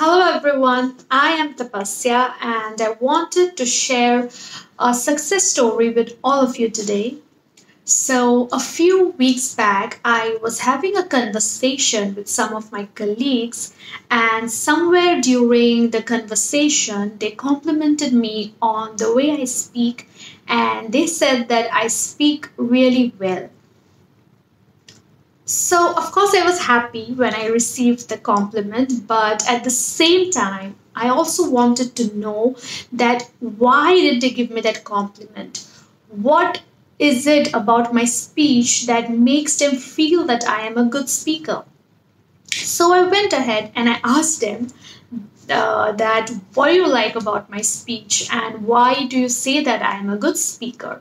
Hello everyone, I am Tapasya and I wanted to share a success story with all of you today. So, a few weeks back, I was having a conversation with some of my colleagues, and somewhere during the conversation, they complimented me on the way I speak, and they said that I speak really well. So, of course, I was happy when I received the compliment, but at the same time, I also wanted to know that why did they give me that compliment? What is it about my speech that makes them feel that I am a good speaker? So I went ahead and I asked them uh, that what do you like about my speech and why do you say that I am a good speaker?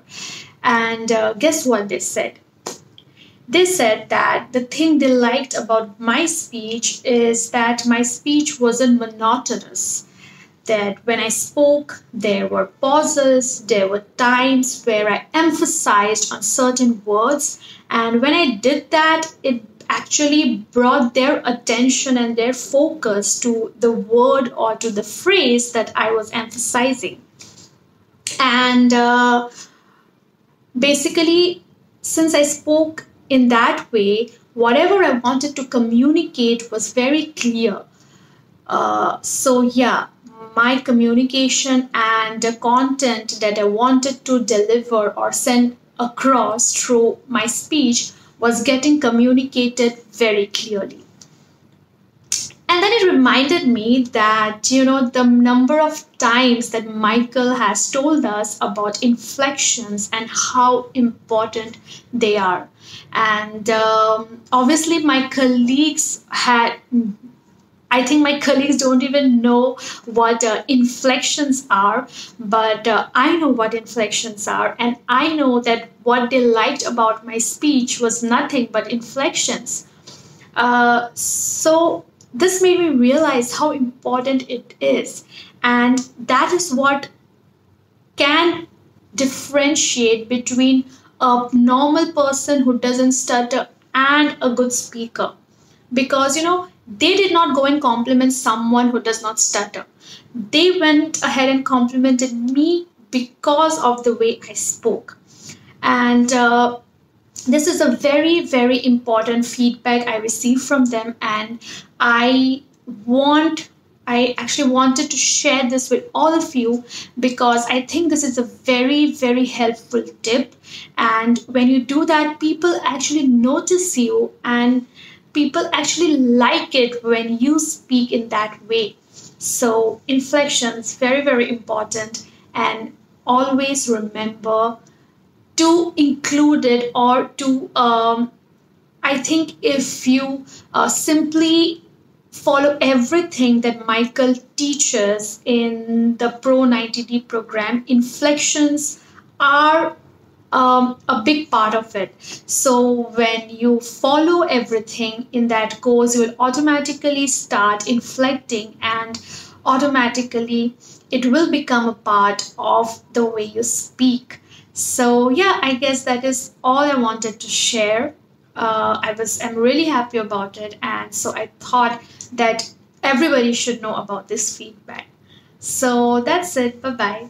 And uh, guess what they said? They said that the thing they liked about my speech is that my speech wasn't monotonous. That when I spoke, there were pauses, there were times where I emphasized on certain words, and when I did that, it actually brought their attention and their focus to the word or to the phrase that I was emphasizing. And uh, basically, since I spoke in that way, whatever I wanted to communicate was very clear. Uh, so, yeah, my communication and the content that I wanted to deliver or send across through my speech was getting communicated very clearly and then it reminded me that you know the number of times that michael has told us about inflections and how important they are and um, obviously my colleagues had I think my colleagues don't even know what uh, inflections are, but uh, I know what inflections are, and I know that what they liked about my speech was nothing but inflections. Uh, so this made me realize how important it is. And that is what can differentiate between a normal person who doesn't stutter and a good speaker. Because, you know, they did not go and compliment someone who does not stutter. They went ahead and complimented me because of the way I spoke. And uh, this is a very very important feedback i received from them and i want i actually wanted to share this with all of you because i think this is a very very helpful tip. And when you do that people actually notice you and people actually like it when you speak in that way. So inflections very very important. And always remember to include it or to um, i think if you uh, simply follow everything that michael teaches in the pro 90d program inflections are um, a big part of it. So when you follow everything in that course, you will automatically start inflecting and automatically it will become a part of the way you speak. So yeah, I guess that is all I wanted to share. Uh, I was I'm really happy about it, and so I thought that everybody should know about this feedback. So that's it. Bye bye.